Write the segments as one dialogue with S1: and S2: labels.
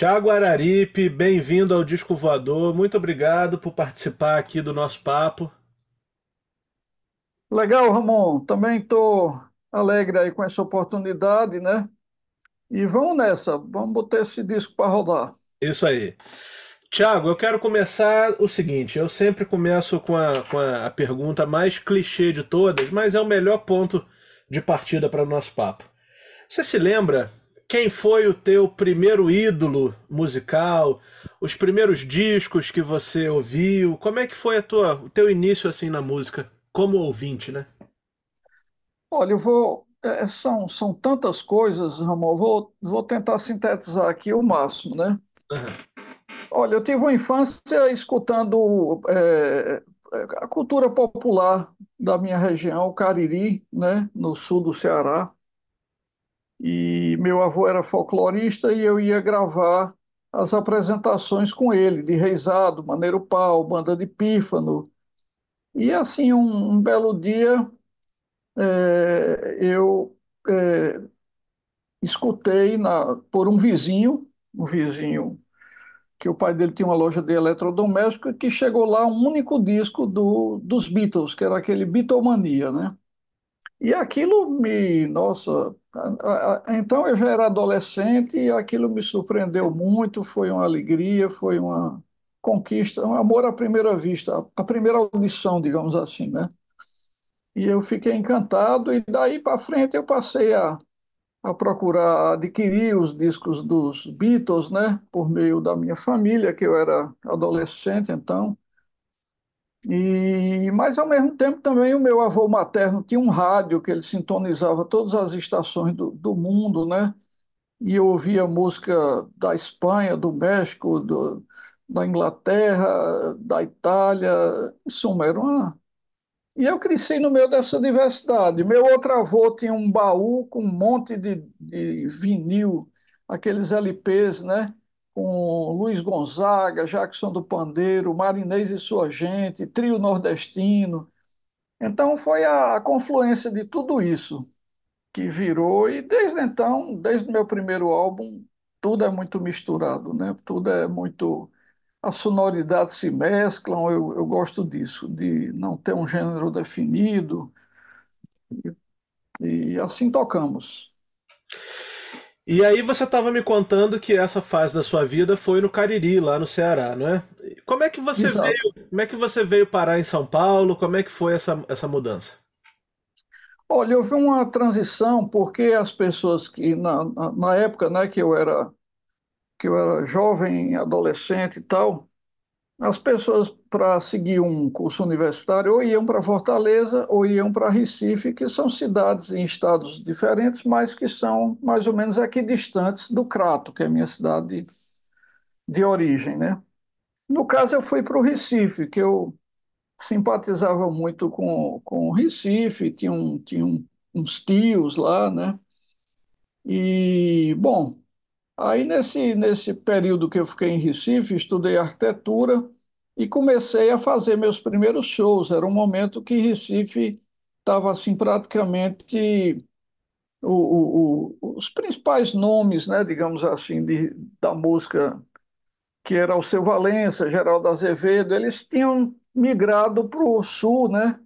S1: Tiago Araripe, bem-vindo ao Disco Voador. Muito obrigado por participar aqui do nosso papo.
S2: Legal, Ramon. Também estou alegre aí com essa oportunidade, né? E vamos nessa, vamos botar esse disco para rodar.
S1: Isso aí. Tiago, eu quero começar o seguinte: eu sempre começo com a, com a pergunta mais clichê de todas, mas é o melhor ponto de partida para o nosso papo. Você se lembra quem foi o teu primeiro ídolo musical? Os primeiros discos que você ouviu? Como é que foi a tua, o teu início assim na música, como ouvinte, né?
S2: Olha, eu vou. é, são, são tantas coisas, Ramon, vou, vou tentar sintetizar aqui o máximo, né?
S1: Aham.
S2: Olha, eu tive uma infância escutando é, a cultura popular da minha região, o Cariri, né, no sul do Ceará. E meu avô era folclorista e eu ia gravar as apresentações com ele, de Reisado, Maneiro Pau, Banda de Pífano. E assim, um, um belo dia, é, eu é, escutei na, por um vizinho, um vizinho que o pai dele tinha uma loja de eletrodoméstico, que chegou lá um único disco do, dos Beatles, que era aquele Beatlemania, né? E aquilo me, nossa, então eu já era adolescente e aquilo me surpreendeu muito, foi uma alegria, foi uma conquista, um amor à primeira vista, a primeira audição, digamos assim, né? E eu fiquei encantado e daí para frente eu passei a, a procurar adquirir os discos dos Beatles, né? Por meio da minha família, que eu era adolescente então. E, mas ao mesmo tempo também o meu avô materno tinha um rádio que ele sintonizava todas as estações do, do mundo, né? E eu ouvia música da Espanha, do México, do, da Inglaterra, da Itália, em suma, era uma... E eu cresci no meio dessa diversidade. Meu outro avô tinha um baú com um monte de, de vinil, aqueles LPs, né? Com Luiz Gonzaga, Jackson do Pandeiro, Marinês e Sua Gente, Trio Nordestino. Então foi a, confluência de tudo isso que virou, e desde então, desde o meu primeiro álbum, tudo é muito misturado, né? Tudo é muito. As sonoridades se mesclam, eu, eu gosto disso, de não ter um gênero definido, e assim tocamos.
S1: E aí você estava me contando que essa fase da sua vida foi no Cariri, lá no Ceará, não é? Como é que você
S2: Exato.
S1: veio, como é que você veio parar em São Paulo? Como é que foi essa, essa mudança?
S2: Olha, houve uma transição porque as pessoas que na, na, na época, né, que eu era que eu era jovem, adolescente e tal, as pessoas para seguir um curso universitário ou iam para Fortaleza ou iam para Recife, que são cidades em estados diferentes, mas que são mais ou menos equidistantes do Crato, que é a minha cidade de origem, né? No caso, eu fui para o Recife, que eu simpatizava muito com, com o Recife, tinha, um, tinha um, uns tios lá, né? E, bom, Aí, nesse, nesse período que eu fiquei em Recife, estudei arquitetura e comecei a fazer meus primeiros shows. Era um momento que Recife estava, assim, praticamente o, o, o, os principais nomes, né, digamos assim, de, da música, que era o Seu Valença, Geraldo Azevedo, eles tinham migrado para o sul, né,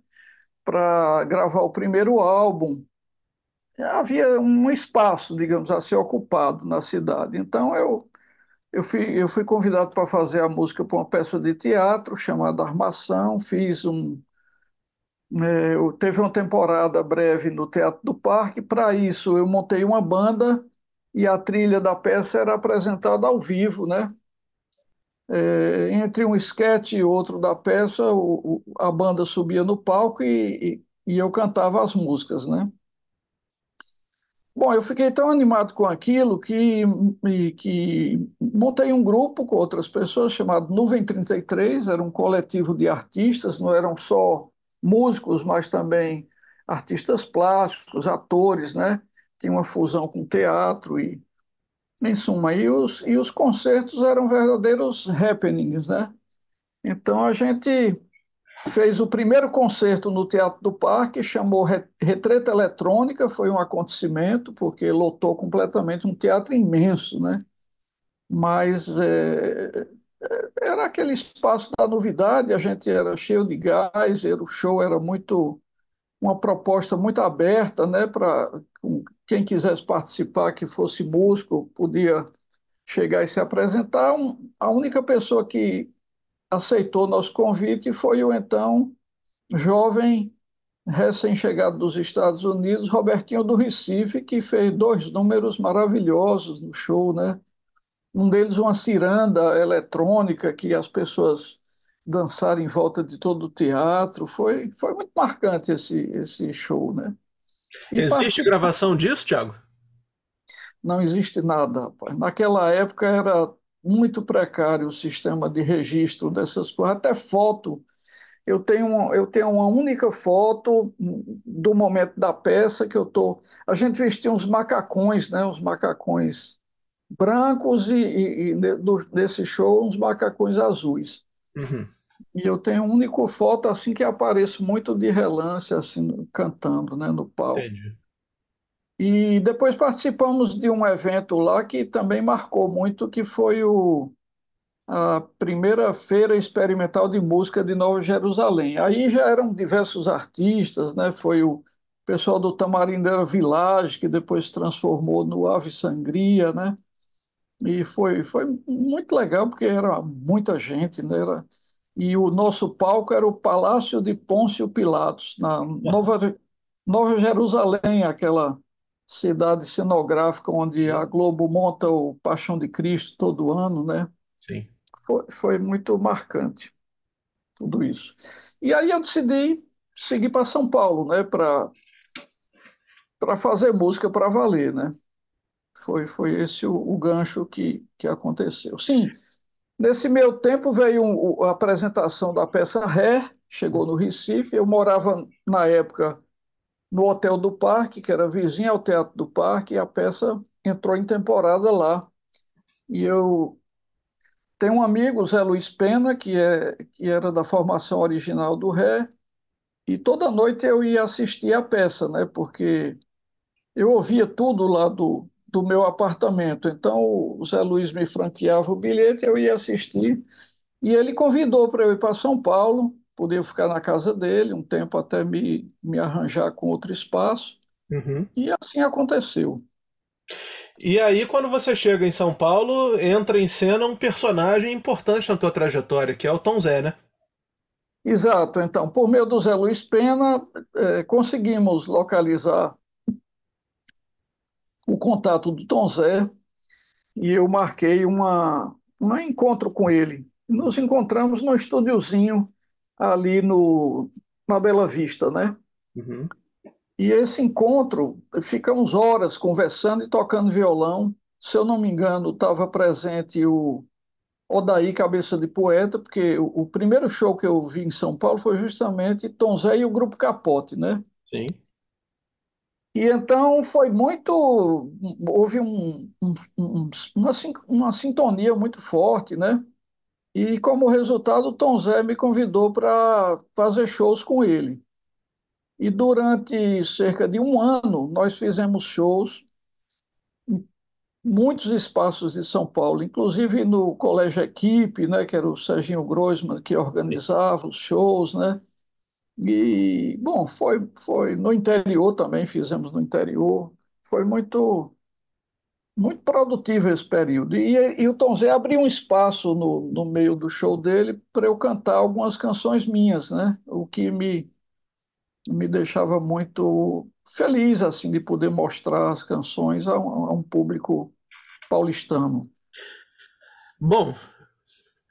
S2: para gravar o primeiro álbum. Havia um espaço, digamos assim, ocupado na cidade. Então, eu Eu fui, eu fui convidado para fazer a música para uma peça de teatro chamada Armação. Fiz um. eh, eu teve uma temporada breve no Teatro do Parque. Para isso, eu montei uma banda e a trilha da peça era apresentada ao vivo, né? Eh, entre um esquete e outro da peça, o, o- a banda subia no palco e, e, e eu cantava as músicas, né? Bom, eu fiquei tão animado com aquilo que, que montei um grupo com outras pessoas chamado Nuvem 33, era um coletivo de artistas, não eram só músicos, mas também artistas plásticos, atores, né? Tinha uma fusão com teatro e, em suma, e os, e os concertos eram verdadeiros happenings, né? Então a gente Fez o primeiro concerto no Teatro do Parque, chamou Re- Retreta Eletrônica, foi um acontecimento, porque lotou completamente um teatro imenso, né? mas é, era aquele espaço da novidade, a gente era cheio de gás, era, o show era muito uma proposta muito aberta, né, para quem quisesse participar, que fosse músico, podia chegar e se apresentar. Um, a única pessoa que aceitou nosso convite foi o então jovem recém-chegado dos Estados Unidos, Robertinho do Recife, que fez dois números maravilhosos no show, né? Um deles uma ciranda eletrônica que as pessoas dançaram em volta de todo o teatro. Foi, foi muito marcante esse, esse show, né?
S1: E Existe gravação disso, Thiago?
S2: Não existe nada, rapaz. Naquela época era muito precário o sistema de registro dessas coisas, até foto. Eu tenho, eu tenho uma única foto do momento da peça que eu tô. A gente vestia uns macacões, né? Uns macacões brancos e, e, e nesse show uns macacões azuis. Uhum. E eu tenho uma única foto assim que apareço muito de relance assim cantando, né, no palco. Entendi. E depois participamos de um evento lá que também marcou muito, que foi o, a primeira feira experimental de música de Nova Jerusalém. Aí já eram diversos artistas, né? Foi o pessoal do Tamarindeira Village, que depois se transformou no Ave Sangria, né? E foi, foi muito legal, porque era muita gente, né? Era, e o nosso palco era o Palácio de Pôncio Pilatos, na Nova, Nova Jerusalém, aquela cidade cenográfica onde a Globo monta o Paixão de Cristo todo ano, né?
S1: Sim.
S2: Foi, foi muito marcante tudo isso. E aí eu decidi seguir para São Paulo, né? Para para fazer música para valer, né? Foi, foi esse o, o, gancho que, que aconteceu. Sim, nesse meu tempo veio um, a apresentação da peça Ré, chegou no Recife. Eu morava, na época, no Hotel do Parque, que era vizinho ao Teatro do Parque, e a peça entrou em temporada lá. E eu tenho um amigo, Zé Luiz Pena, que, é, que era da formação original do Ré, e toda noite eu ia assistir a peça, né? Porque eu ouvia tudo lá do, do meu apartamento. Então o Zé Luiz me franqueava o bilhete, eu ia assistir, e ele convidou para eu ir para São Paulo, poder ficar na casa dele um tempo até me, me arranjar com outro espaço. Uhum. E assim aconteceu.
S1: E aí, quando você chega em São Paulo, entra em cena um personagem importante na tua trajetória, que é o Tom Zé, né?
S2: Exato. Então, por meio do Zé Luiz Pena, é, conseguimos localizar o contato do Tom Zé e eu marquei uma, um encontro com ele. Nos encontramos no estúdiozinho ali no, na Bela Vista, né? Uhum. E esse encontro, ficamos horas conversando e tocando violão. Se eu não me engano, estava presente o Odaí Cabeça de Poeta, porque o, o, primeiro show que eu vi em São Paulo foi justamente Tom Zé e o Grupo Capote, né?
S1: Sim.
S2: E então foi muito. Houve um, um, um, uma, uma sintonia muito forte, né? E como resultado, o Tom Zé me convidou para fazer shows com ele. E durante cerca de um ano, nós fizemos shows em muitos espaços de São Paulo, inclusive no Colégio Equipe, né, que era o Serginho Groisman que organizava os shows, né? E, bom, foi, foi no interior também, fizemos no interior. Foi muito muito produtivo esse período. E, e o Tom Zé abriu um espaço no, no meio do show dele para eu cantar algumas canções minhas, né? O que me, me deixava muito feliz, assim, de poder mostrar as canções a um, a um público paulistano.
S1: Bom,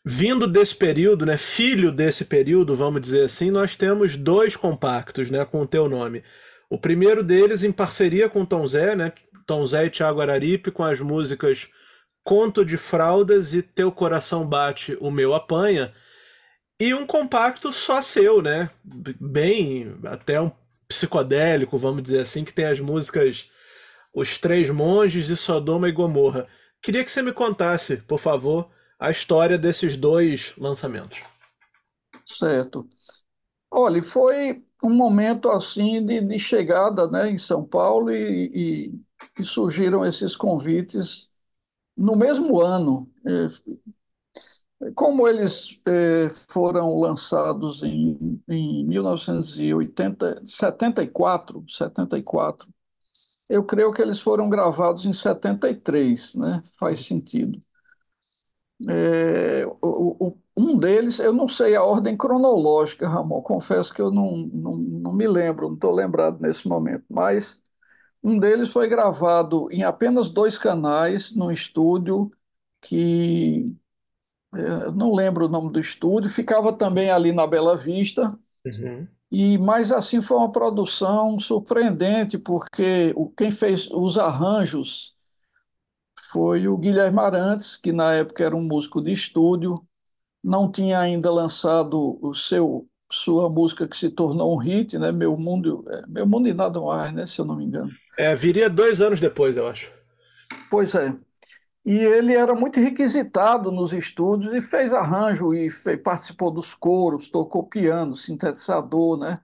S1: vindo desse período, né, filho desse período, vamos dizer assim, nós temos dois compactos, né, com o teu nome. O primeiro deles em parceria com o Tom Zé, né, Tom Zé e Thiago Araripe com as músicas Conto de Fraldas e Teu Coração Bate, O Meu Apanha. E um compacto só seu, né? Bem, até um psicodélico, vamos dizer assim, que tem as músicas Os Três Monges e Sodoma e Gomorra. Queria que você me contasse, por favor, a história desses dois lançamentos.
S2: Certo. Olha, foi um momento assim de, de chegada né, em São Paulo e, e, e surgiram esses convites no mesmo ano. É, como eles eh, foram lançados em, em 1980, 74, 74, eu creio que eles foram gravados em 73, né? Faz sentido. É, o, o, um deles, eu não sei a ordem cronológica, Ramon, confesso que eu não, não, não me lembro, não estou lembrado nesse momento, mas um deles foi gravado em apenas dois canais, num estúdio que eu não lembro o nome do estúdio, ficava também ali na Bela Vista,
S1: Uhum.
S2: e mas assim foi uma produção surpreendente, porque o, quem fez os arranjos foi o Guilherme Arantes, que na época era um músico de estúdio, não tinha ainda lançado o seu sua música que se tornou um hit, né? Meu Mundo, é, Meu Mundo e Nada Mais, né? Se eu não me engano.
S1: É, viria dois anos depois, eu acho.
S2: Pois é. E ele era muito requisitado nos estúdios e fez arranjo e fe- participou dos coros, tocou piano, sintetizador, né?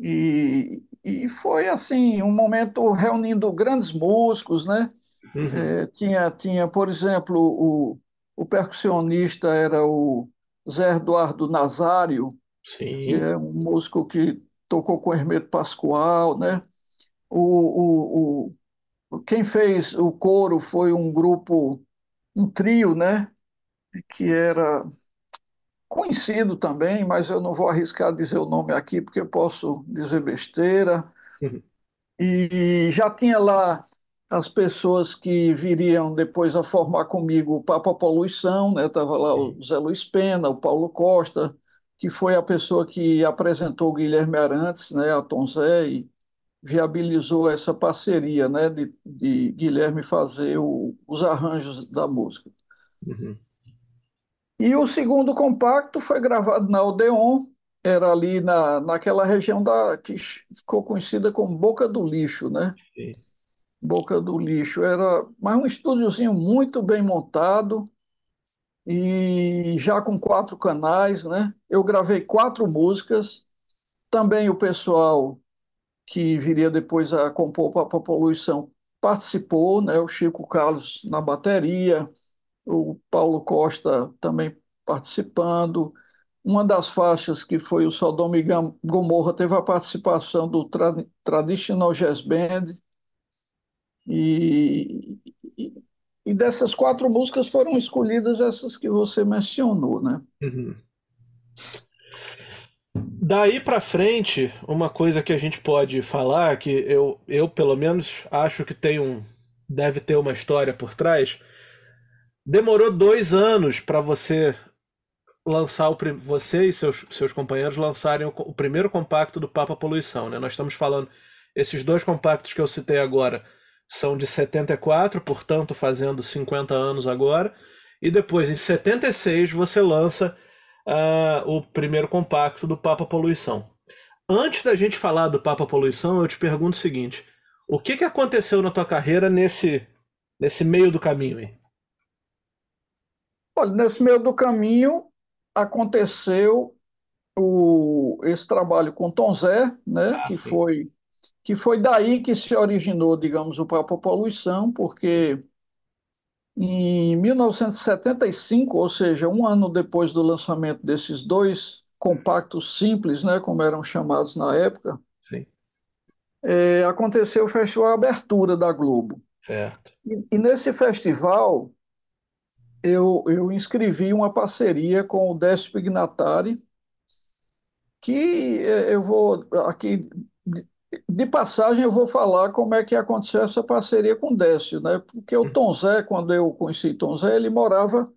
S2: E, e foi assim um momento reunindo grandes músicos, né?
S1: Uhum.
S2: É, tinha, tinha, por exemplo, o, o percussionista era o Zé Eduardo Nazário, que
S1: Sim.
S2: é um músico que tocou com Hermeto Pascoal, né? O, o, o, quem fez o coro foi um grupo, um trio, né? Que era conhecido também, mas eu não vou arriscar dizer o nome aqui porque eu posso dizer besteira.
S1: Uhum.
S2: E já tinha lá as pessoas que viriam depois a formar comigo o Papa Poluição, né? Estava lá o Zé Luiz Pena, o Paulo Costa, que foi a pessoa que apresentou o Guilherme Arantes, né? A Tom Zé, e viabilizou essa parceria, né? De, de Guilherme fazer o- os arranjos da música.
S1: Uhum.
S2: E o segundo compacto foi gravado na Odeon, era ali na, naquela região da, que ficou conhecida como Boca do Lixo, né?
S1: Sim.
S2: Boca do Lixo. Era mas um estúdiozinho muito bem montado e já com quatro canais, né? Eu gravei quatro músicas. Também o pessoal que viria depois a compor para a Poluição participou, né? O Chico Carlos na bateria, o Paulo Costa também participando. Uma das faixas que foi o Sodoma e Gomorra teve a participação do Tra Traditional Jazz Band, e, e, dessas quatro músicas foram escolhidas essas que você mencionou, né?
S1: Uhum. Daí pra frente, uma coisa que a gente pode falar, que eu, eu pelo menos acho que tem um, deve ter uma história por trás. Demorou dois anos para você lançar o você e seus, seus companheiros lançarem o, o primeiro compacto do Papa Poluição, né? Nós estamos falando, esses dois compactos que eu citei agora são de 74, portanto fazendo 50 anos agora, e depois em 76 você lança ah, o primeiro compacto do Papa Poluição. Antes da gente falar do Papa Poluição, eu te pergunto o seguinte: o que que aconteceu na tua carreira nesse nesse meio do caminho aí?
S2: Olha, nesse meio do caminho aconteceu o, esse trabalho com Tom Zé, né?
S1: Ah,
S2: Que
S1: sim.
S2: foi que foi daí que se originou, digamos, o Papa Poluição, porque em 1975, ou seja, um ano depois do lançamento desses dois compactos simples, né, como eram chamados na época, é, aconteceu o Festival Abertura da Globo.
S1: certo.
S2: E, e nesse festival eu, eu inscrevi uma parceria com o Décio Pignatari, que é, eu vou aqui de, passagem eu vou falar como é que aconteceu essa parceria com o Décio, né? Porque o Tom Zé, quando eu conheci Tom Zé, ele morava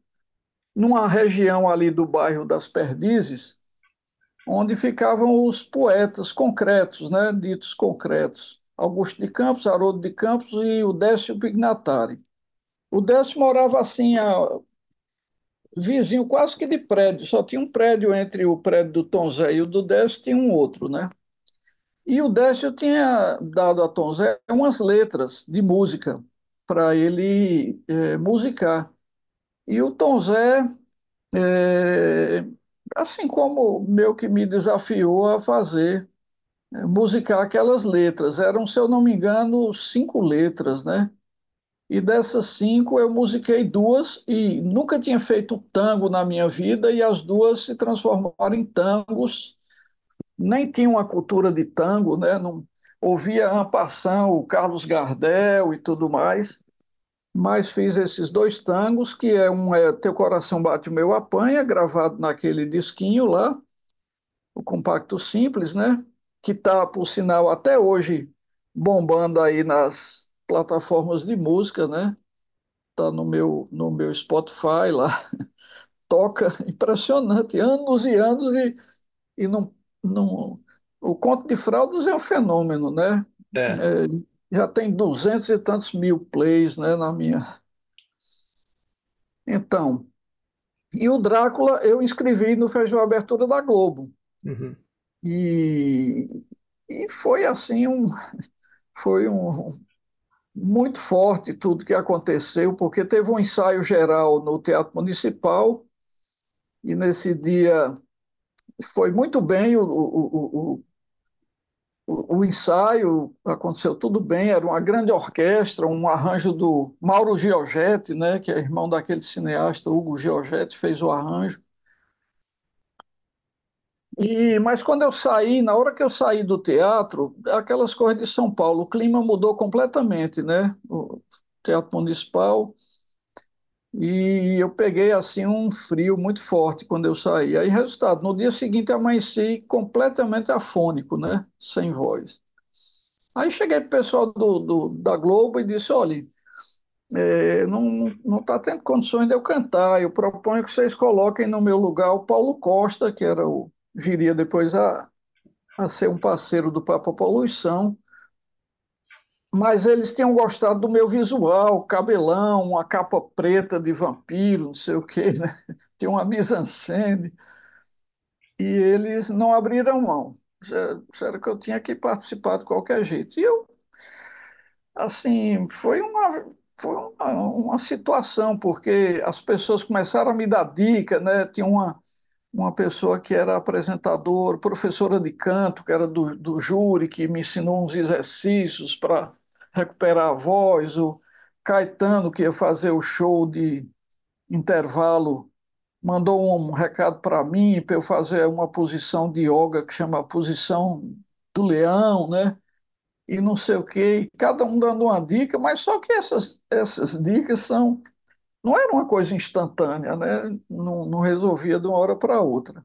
S2: numa região ali do bairro das Perdizes, onde ficavam os poetas concretos, né? Ditos concretos. Augusto de Campos, Haroldo de Campos e o Décio Pignatari. O Décio morava assim, a, vizinho quase que de prédio, só tinha um prédio entre o prédio do Tom Zé e o do Décio, tinha um outro, né? E o Décio tinha dado a Tom Zé umas letras de música para ele é, musicar. E o Tom Zé, é, assim como meu que me desafiou a fazer, é, musicar aquelas letras. Eram, se eu não me engano, cinco letras, né? E dessas cinco eu musiquei duas e nunca tinha feito tango na minha vida e as duas se transformaram em tangos. Nem tinha uma cultura de tango, né? Não ouvia Ampassão, o Carlos Gardel e tudo mais, mas fiz esses dois tangos, que é um é Teu Coração Bate o Meu Apanha, gravado naquele disquinho lá, o compacto simples, né? Que está, por sinal, até hoje bombando aí nas plataformas de música, né? Tá no meu no meu Spotify lá, toca impressionante, anos e anos e, e não, não o Conto de Fraudas é um fenômeno, né?
S1: É.
S2: É, já tem duzentos e tantos mil plays, né, na minha. Então, e o Drácula eu inscrevi no Feijão Abertura da Globo.
S1: Uhum.
S2: E, e foi assim um foi um muito forte tudo que aconteceu, porque teve um ensaio geral no Teatro Municipal e nesse dia foi muito bem o, o, o, o, o ensaio, aconteceu tudo bem, era uma grande orquestra, um arranjo do Mauro Giorgetti, né, que é irmão daquele cineasta Hugo Giorgetti, fez o arranjo. E, mas quando eu saí, na hora que eu saí do teatro, aquelas coisas de São Paulo, o clima mudou completamente, né? O Teatro Municipal. E eu peguei assim um frio muito forte quando eu saí. Aí, resultado, no dia seguinte amanheci completamente afônico, né? Sem voz. Aí cheguei para o pessoal do, do, da Globo e disse: olha, é, não está tendo condições de eu cantar. Eu proponho que vocês coloquem no meu lugar o Paulo Costa, que era o viria depois a, a ser um parceiro do Papa Poluição, mas eles tinham gostado do meu visual, cabelão, uma capa preta de vampiro, não sei o quê, né? Tinha uma mise-en-scène, e eles não abriram mão. Disseram que eu tinha que participar de qualquer jeito. E eu, assim, foi uma, foi uma, uma situação, porque as pessoas começaram a me dar dica, né? Tinha uma uma pessoa que era apresentador, professora de canto, que era do, do júri, que me ensinou uns exercícios para recuperar a voz, o Caetano, que ia fazer o show de intervalo, mandou um recado para mim para eu fazer uma posição de yoga que chama posição do leão, né? E não sei o quê, cada um dando uma dica, mas só que essas, essas dicas são não era uma coisa instantânea, né? Não, não resolvia de uma hora para outra.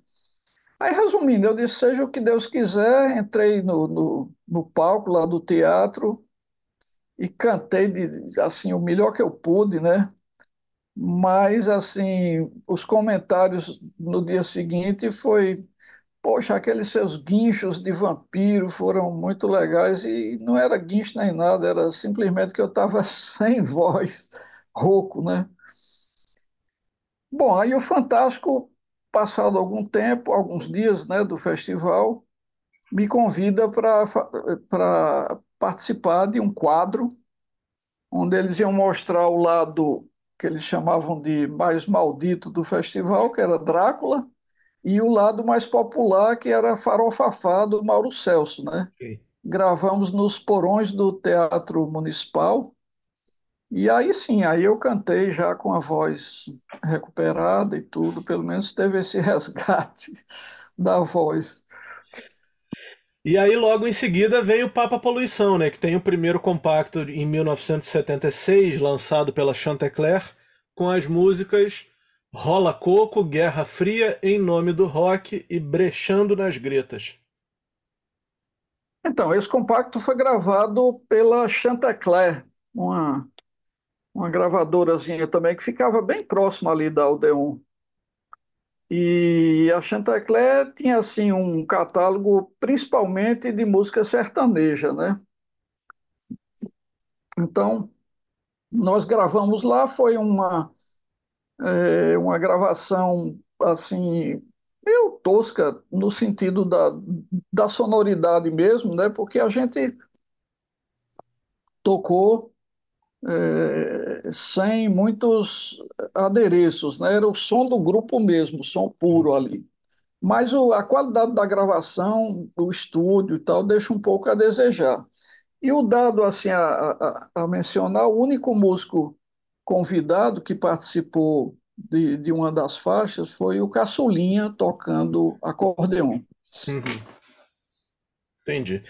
S2: Aí, resumindo, eu disse: seja o que Deus quiser, entrei no, no, no palco lá do teatro e cantei de, assim o melhor que eu pude, né? Mas assim, os comentários no dia seguinte foi, poxa, aqueles seus guinchos de vampiro foram muito legais e não era guincho nem nada, era simplesmente que eu estava sem voz, rouco, né? Bom, aí o Fantástico, passado algum tempo, alguns dias, né, do festival, me convida para participar de um quadro onde eles iam mostrar o lado que eles chamavam de mais maldito do festival, que era Drácula, e o lado mais popular, que era Farofafá, do Mauro Celso, né?
S1: Ok.
S2: Gravamos nos porões do Teatro Municipal, e aí sim, aí eu cantei já com a voz recuperada e tudo, pelo menos teve esse resgate da voz.
S1: E aí, logo em seguida, veio o Papa Poluição, né? Que tem o primeiro compacto em 1976, lançado pela Chantecler, com as músicas Rola Coco, Guerra Fria, Em Nome do Rock e Brechando nas Gretas.
S2: Então, esse compacto foi gravado pela Chantecler, uma uma gravadorazinha também que ficava bem próximo ali da Odeon. E a Chantecler tinha assim um catálogo principalmente de música sertaneja, né? Então, nós gravamos lá, foi uma, é, uma gravação assim, meio tosca no sentido da, da sonoridade mesmo, né? Porque a gente tocou é, sem muitos adereços, né? Era o som do grupo mesmo, som puro ali. Mas o, a qualidade da gravação, do estúdio e tal, deixa um pouco a desejar. E o dado assim a, a, a mencionar, o único músico convidado que participou de, de uma das faixas foi o Caçulinha tocando acordeon.
S1: Uhum. Entendi.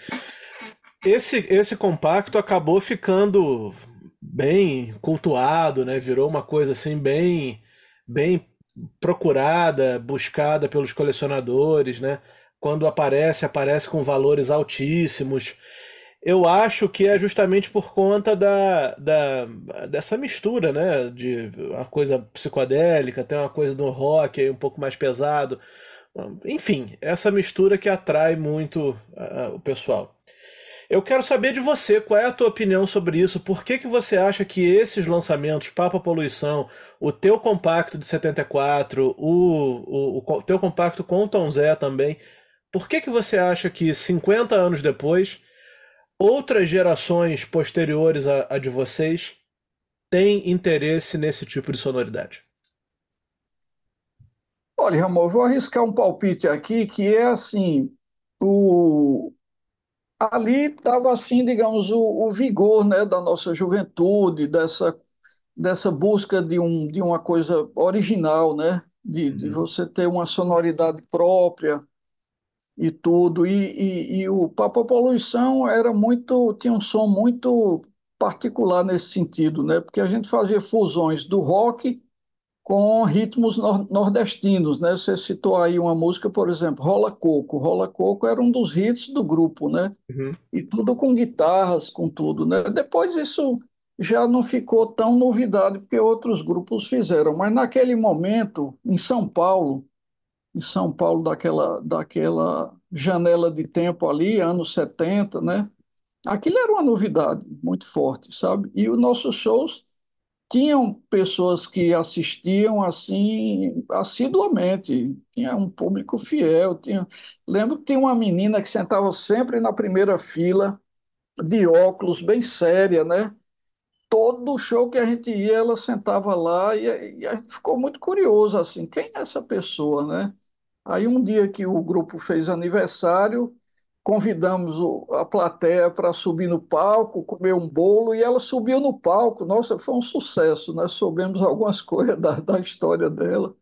S1: Esse, esse compacto acabou ficando bem cultuado, né? Virou uma coisa assim bem, bem procurada, buscada pelos colecionadores, né? Quando aparece, aparece com valores altíssimos. Eu acho que é justamente por conta da, da, dessa mistura, né? De uma coisa psicodélica, tem uma coisa do rock aí um pouco mais pesado. Enfim, essa mistura que atrai muito uh, o pessoal. Eu quero saber de você, qual é a tua opinião sobre isso? Por que, que você acha que esses lançamentos, Papa Poluição, o teu compacto de 74, o, o, o teu compacto com o Tom Zé também, por que, que você acha que 50 anos depois, outras gerações posteriores a de vocês têm interesse nesse tipo de sonoridade?
S2: Olha, Ramon, vou arriscar um palpite aqui que é assim, o, ali estava assim, digamos, o, o, vigor, né, da nossa juventude, dessa, dessa busca de, um, de uma coisa original, né, de, de uhum. você ter uma sonoridade própria e tudo. E, e, e o Papa Poluição era muito, tinha um som muito particular nesse sentido, né, porque a gente fazia fusões do rock com ritmos nordestinos, né? Você citou aí uma música, por exemplo, Rola Coco. Rola Coco era um dos hits do grupo, né? Uhum. E tudo com guitarras, com tudo, né? Depois isso já não ficou tão novidade, porque outros grupos fizeram. Mas naquele momento, em São Paulo, em São Paulo, daquela, daquela janela de tempo ali, anos 70, né? Aquilo era uma novidade muito forte, sabe? E os nossos shows tinham pessoas que assistiam assim assiduamente, tinha um público fiel. Tinha... Lembro que tinha uma menina que sentava sempre na primeira fila, de óculos, bem séria, né? Todo show que a gente ia, ela sentava lá e, e a gente ficou muito curioso assim, quem é essa pessoa, né? Aí um dia que o grupo fez aniversário, convidamos a plateia para subir no palco, comer um bolo, e ela subiu no palco. Nossa, foi um sucesso, nós soubemos algumas coisas da, da história dela.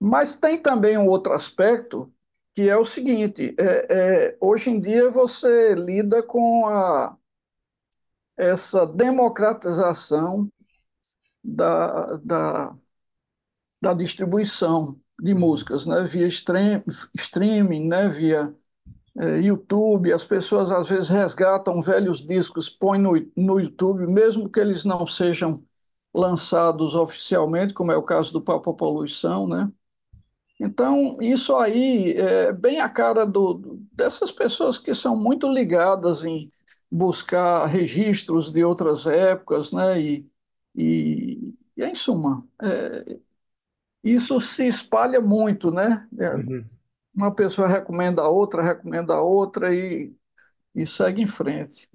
S2: Mas tem também um outro aspecto, que é o seguinte: é, é, hoje em dia você lida com a, essa democratização da, da, da distribuição de músicas, né? via stream, streaming, né? via YouTube, as pessoas às vezes resgatam velhos discos, põem no, no YouTube, mesmo que eles não sejam lançados oficialmente, como é o caso do Papa Poluição, né? Então, isso aí é bem a cara do, dessas pessoas que são muito ligadas em buscar registros de outras épocas, né? E, e, e em suma, é, isso se espalha muito, né? É, uhum uma pessoa recomenda a outra, recomenda a outra e, e segue em frente.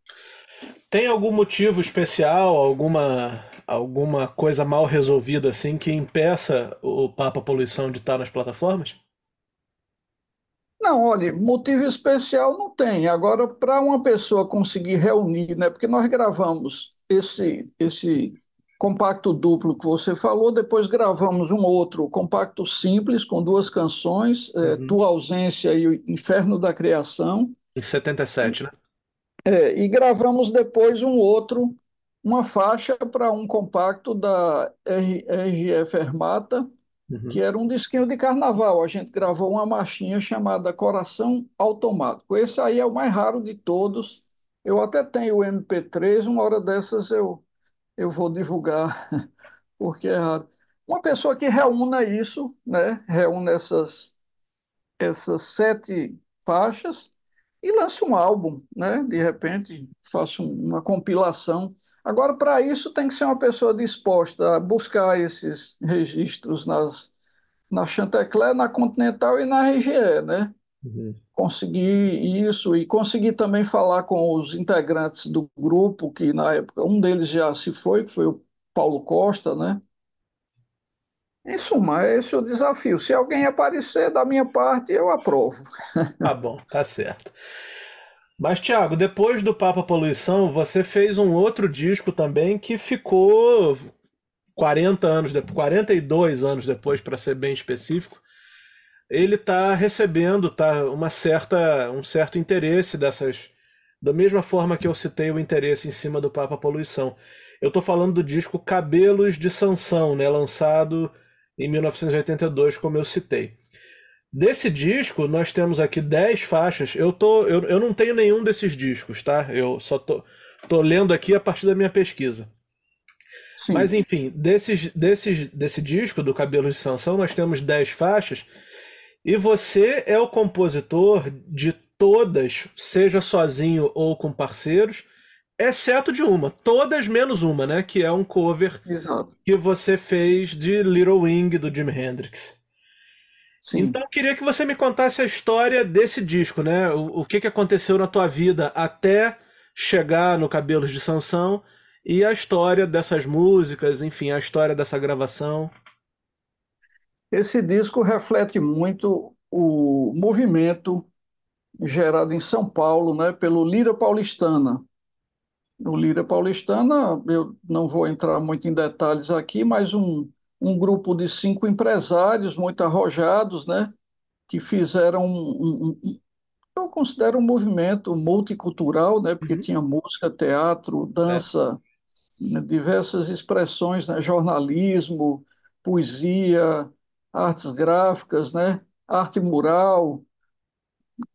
S1: Tem algum motivo especial, alguma, alguma coisa mal resolvida assim que impeça o Papa Poluição de estar nas plataformas?
S2: Não, olha, motivo especial não tem. Agora, para uma pessoa conseguir reunir, né? Porque nós gravamos esse esse compacto duplo que você falou, depois gravamos um outro compacto simples com duas canções, é, uhum. Tua Ausência e o Inferno da Criação.
S1: Em 77, né?
S2: É, e gravamos depois um outro, uma faixa para um compacto da RGF Hermata, uhum. que era um disquinho de carnaval. A gente gravou uma marchinha chamada Coração Automático. Esse aí é o mais raro de todos. Eu até tenho o MP3, uma hora dessas eu eu vou divulgar, porque é raro. Uma pessoa que reúna isso, né, reúna essas, essas sete faixas e lance um álbum, né, de repente faça uma compilação. Agora, para isso, tem que ser uma pessoa disposta a buscar esses registros nas, na Chantecler, na Continental e na RGE, né? Uhum conseguir isso e conseguir também falar com os integrantes do grupo, que na época um deles já se foi, que foi o Paulo Costa, né? Em suma, esse é o desafio. Se alguém aparecer da minha parte, eu aprovo.
S1: Tá bom, tá certo. Mas, Thiago, depois do Papa Poluição, você fez um outro disco também que ficou 40 anos depois, 42 anos depois, para ser bem específico, ele está recebendo tá, uma certa, um certo interesse dessas. Da mesma forma que eu citei o interesse em cima do Papa Poluição. Eu estou falando do disco Cabelos de Sansão, né, lançado em 1982, como eu citei. Desse disco, nós temos aqui 10 faixas. Eu, tô, eu, eu não tenho nenhum desses discos, tá? Eu só tô, tô lendo aqui a partir da minha pesquisa. Sim. Mas enfim, desses, desses, desse disco do Cabelo de Sansão, nós temos 10 faixas. E você é o compositor de todas, seja sozinho ou com parceiros, exceto de uma. Todas menos uma, né? Que é um cover
S2: Exato.
S1: que você fez de Little Wing do Jimi Hendrix. Sim. Então eu queria que você me contasse a história desse disco, né? O, o que, que aconteceu na tua vida até chegar no Cabelos de Sansão e a história dessas músicas, enfim, a história dessa gravação.
S2: Esse disco reflete muito o movimento gerado em São Paulo, né, pelo Lira Paulistana. O Lira Paulistana, eu não vou entrar muito em detalhes aqui, mas um um grupo de cinco empresários muito arrojados, né, que fizeram um, um, um eu considero um movimento multicultural, né, porque uhum. tinha música, teatro, dança, é. né, diversas expressões, né, jornalismo, poesia, artes gráficas, né, arte mural.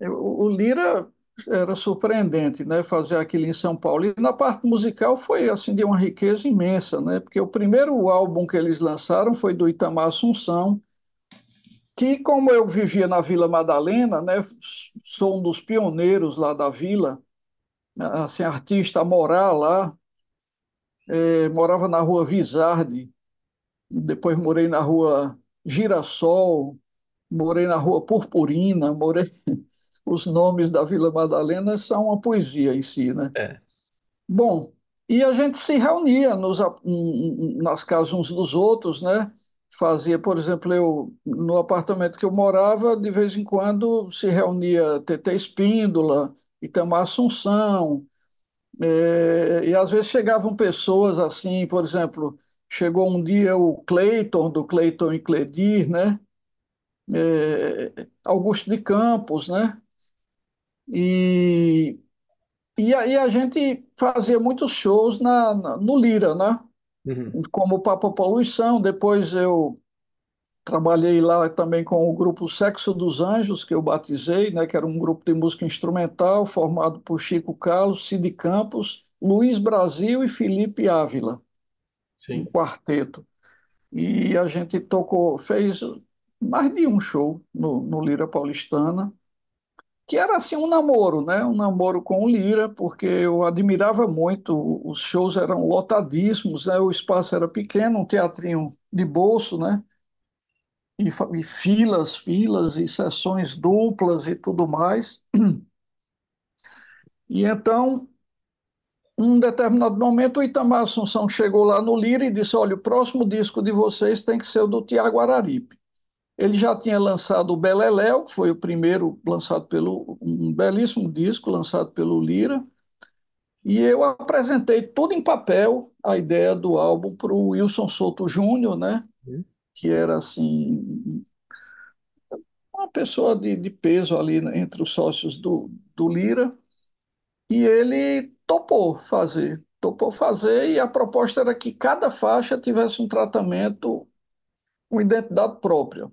S2: O Lira era surpreendente, né, fazer aquilo em São Paulo. E na parte musical foi assim de uma riqueza imensa, né? Porque o primeiro álbum que eles lançaram foi do Itamar Assunção, que como eu vivia na Vila Madalena, né, sou um dos pioneiros lá da vila, assim, artista a morar lá, é, morava na rua Vizarde, depois morei na rua Girassol, morei na rua Purpurina, morei os nomes da Vila Madalena são uma poesia em si, né?
S1: É.
S2: Bom, e a gente se reunia nos, nas casas uns dos outros, né? Fazia, por exemplo, eu no apartamento que eu morava, de vez em quando se reunia TT Espíndola, Itamar Assunção, é, e às vezes chegavam pessoas assim, por exemplo, chegou um dia o Cleiton, do Cleiton e Cledir, né? É, Augusto de Campos, né? E, e aí a gente fazia muitos shows na, na no Lira, né? Uhum. Como Papa Poluição. Depois eu trabalhei lá também com o grupo Sexo dos Anjos, que eu batizei, né? Que era um grupo de música instrumental formado por Chico Carlos, Cid Campos, Luiz Brasil e Felipe Ávila.
S1: Sim.
S2: Um quarteto. E a gente tocou, fez mais de um show no, no Lira Paulistana que era assim um namoro, né? Um namoro com o Lira, porque eu admirava muito, os shows eram lotadíssimos, né? O espaço era pequeno, um teatrinho de bolso, né? E, e filas, filas e sessões duplas e tudo mais. E então, um determinado momento, o Itamar Assunção chegou lá no Lira e disse: Olha, o próximo disco de vocês tem que ser o do Tiago Araripe. Ele já tinha lançado o Beleléu, que foi o primeiro lançado pelo um belíssimo disco lançado pelo Lira, e eu apresentei tudo em papel a ideia do álbum para o Wilson Souto Júnior, né? Uhum. Que era assim uma pessoa de, de peso ali né, entre os sócios do, do Lira, e ele topou fazer, topou fazer, e a proposta era que cada faixa tivesse um tratamento, uma identidade própria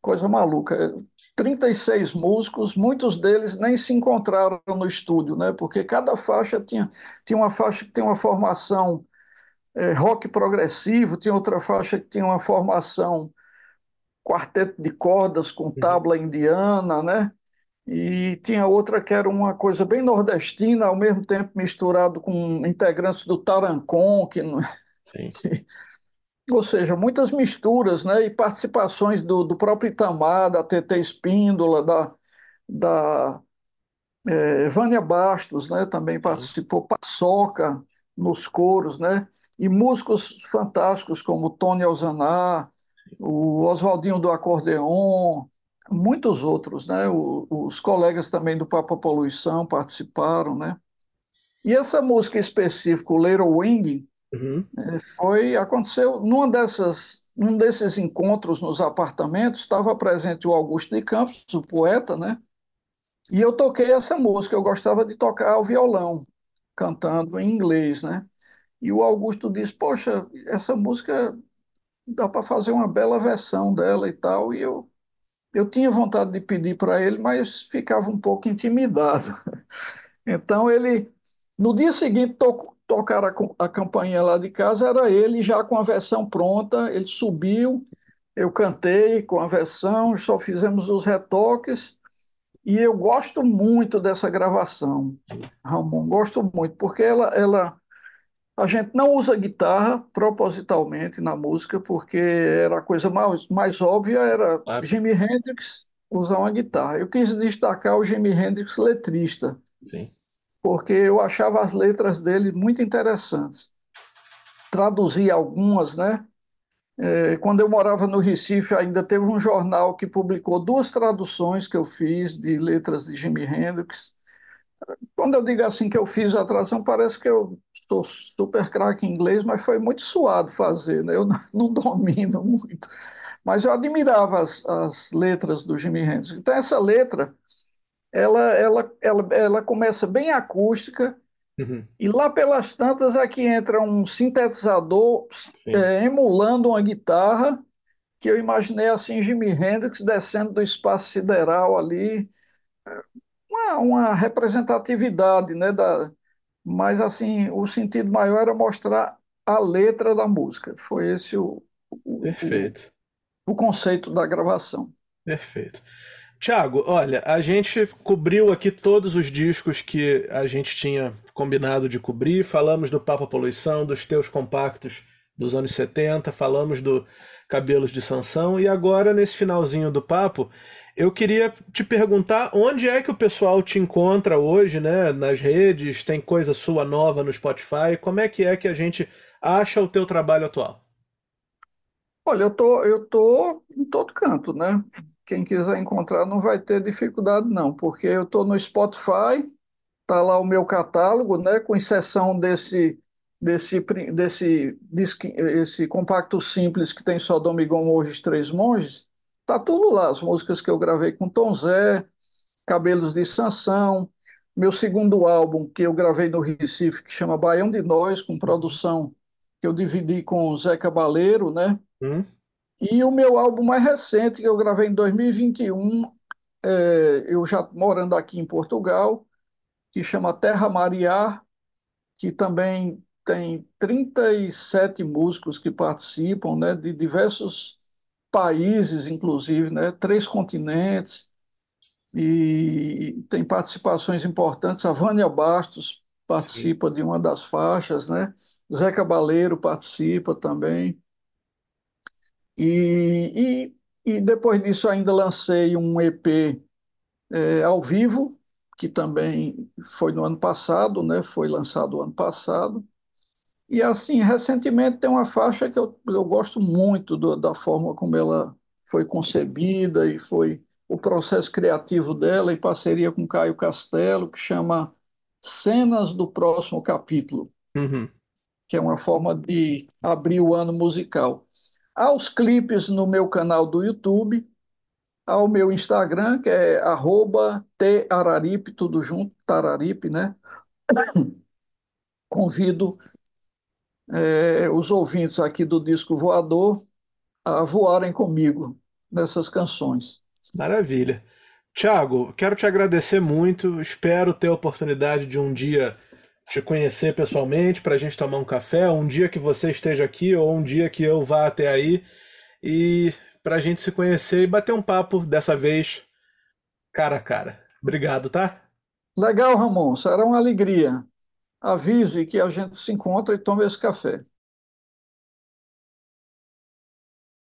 S2: coisa maluca. 36 músicos, muitos deles nem se encontraram no estúdio, né? Porque cada faixa tinha, tinha uma faixa que tem uma formação é, rock progressivo, tinha outra faixa que tinha uma formação quarteto de cordas com uhum. tabla indiana, né? E tinha outra que era uma coisa bem nordestina, ao mesmo tempo misturado com integrantes do Tarancon, que, que ou seja, muitas misturas né, e participações do, do próprio Itamar, da TT Espíndola, da, da é, Vânia Bastos, né, também participou, Paçoca nos coros, né, e músicos fantásticos como Tony Alzanar, o Oswaldinho do Acordeon, muitos outros, né? O, os colegas também do Papa Poluição participaram, né? E essa música específica, Little Wing,
S1: Uhum.
S2: eh, foi aconteceu numa dessas num desses encontros nos apartamentos, estava presente o Augusto de Campos, o poeta, né? E eu toquei essa música, eu gostava de tocar o violão, cantando em inglês, né? E o Augusto disse: Poxa, essa música dá para fazer uma bela versão dela e tal. E eu, eu tinha vontade de pedir para ele, mas ficava um pouco intimidado. Então ele, no dia seguinte, to, tocar a, a campainha lá de casa, era ele já com a versão pronta. Ele subiu, eu cantei com a versão, só fizemos os retoques. E eu gosto muito dessa gravação, Ramon, gosto muito, porque ela, ela a gente não usa guitarra propositalmente na música, porque era a coisa mais, mais óbvia, era
S1: Claro.
S2: Jimi Hendrix usar uma guitarra. Eu quis destacar o Jimi Hendrix letrista,
S1: Sim.
S2: porque eu achava as letras dele muito interessantes. Traduzi algumas, né? É, Quando eu morava no Recife, ainda teve um jornal que publicou duas traduções que eu fiz de letras de Jimi Hendrix. Quando eu digo assim que eu fiz a tradução, parece que eu sou super craque em inglês, mas foi muito suado fazer, né? Eu não, domino muito. Mas eu admirava as, as letras do Jimi Hendrix. Então, essa letra, ela, ela, ela, ela começa bem acústica,
S1: Uhum.
S2: e lá pelas tantas é que entra um sintetizador é, emulando uma guitarra, que eu imaginei assim, Jimi Hendrix descendo do espaço sideral ali, uma, uma representatividade, né, da, mas assim, o sentido maior era mostrar a letra da música. Foi esse o, o, o,
S1: Perfeito.
S2: o conceito da gravação.
S1: Perfeito. Tiago, olha, a gente cobriu aqui todos os discos que a gente tinha combinado de cobrir. Falamos do Papa Poluição, dos teus compactos dos anos 70, falamos do Cabelos de Sansão e agora, nesse finalzinho do papo, eu queria te perguntar onde é que o pessoal te encontra hoje, né? Nas redes, tem coisa sua nova no Spotify? Como é que é que a gente acha o teu trabalho atual?
S2: Olha, eu tô, eu tô em todo canto, né? Quem quiser encontrar não vai ter dificuldade, não, porque eu tô no Spotify, tá lá o meu catálogo, né? Com exceção desse desse desse disque, esse compacto simples que tem só Domingão Morros Três Monges, tá tudo lá, as músicas que eu gravei com Tom Zé, Cabelos de Sansão, meu segundo álbum que eu gravei no Recife, que chama Baião de Nós, com produção que eu dividi com o Zé Cabaleiro, né?
S1: Hum?
S2: E o meu álbum mais recente, que eu gravei em 2021, é, eu já morando aqui em Portugal, que chama Terra Mariar, que também tem 37 músicos que participam, né, de diversos países, inclusive, né, três continentes, e tem participações importantes. A Vânia Bastos
S1: Sim.
S2: participa de uma das faixas, né? Zé Cabaleiro participa também. E, e, e depois disso ainda lancei um EP é, ao vivo, que também foi no ano passado, né? Foi lançado no ano passado. E assim, recentemente tem uma faixa que eu, eu gosto muito do- da forma como ela foi concebida e foi o processo criativo dela, em parceria com Caio Castelo, que chama Cenas do Próximo Capítulo,
S1: Uhum.
S2: que é uma forma de abrir o ano musical. Há os clipes no meu canal do YouTube, há o meu Instagram, que é arroba tararipe, tudo junto, tararipe, né? Convido eh, os ouvintes aqui do Disco Voador a voarem comigo nessas canções.
S1: Maravilha. Tiago, quero te agradecer muito. Espero ter a oportunidade de um dia te conhecer pessoalmente para a gente tomar um café, um dia que você esteja aqui ou um dia que eu vá até aí e para a gente se conhecer e bater um papo dessa vez cara a cara. Obrigado, tá?
S2: Legal, Ramon, será uma alegria. Avise que a gente se encontra e toma esse café.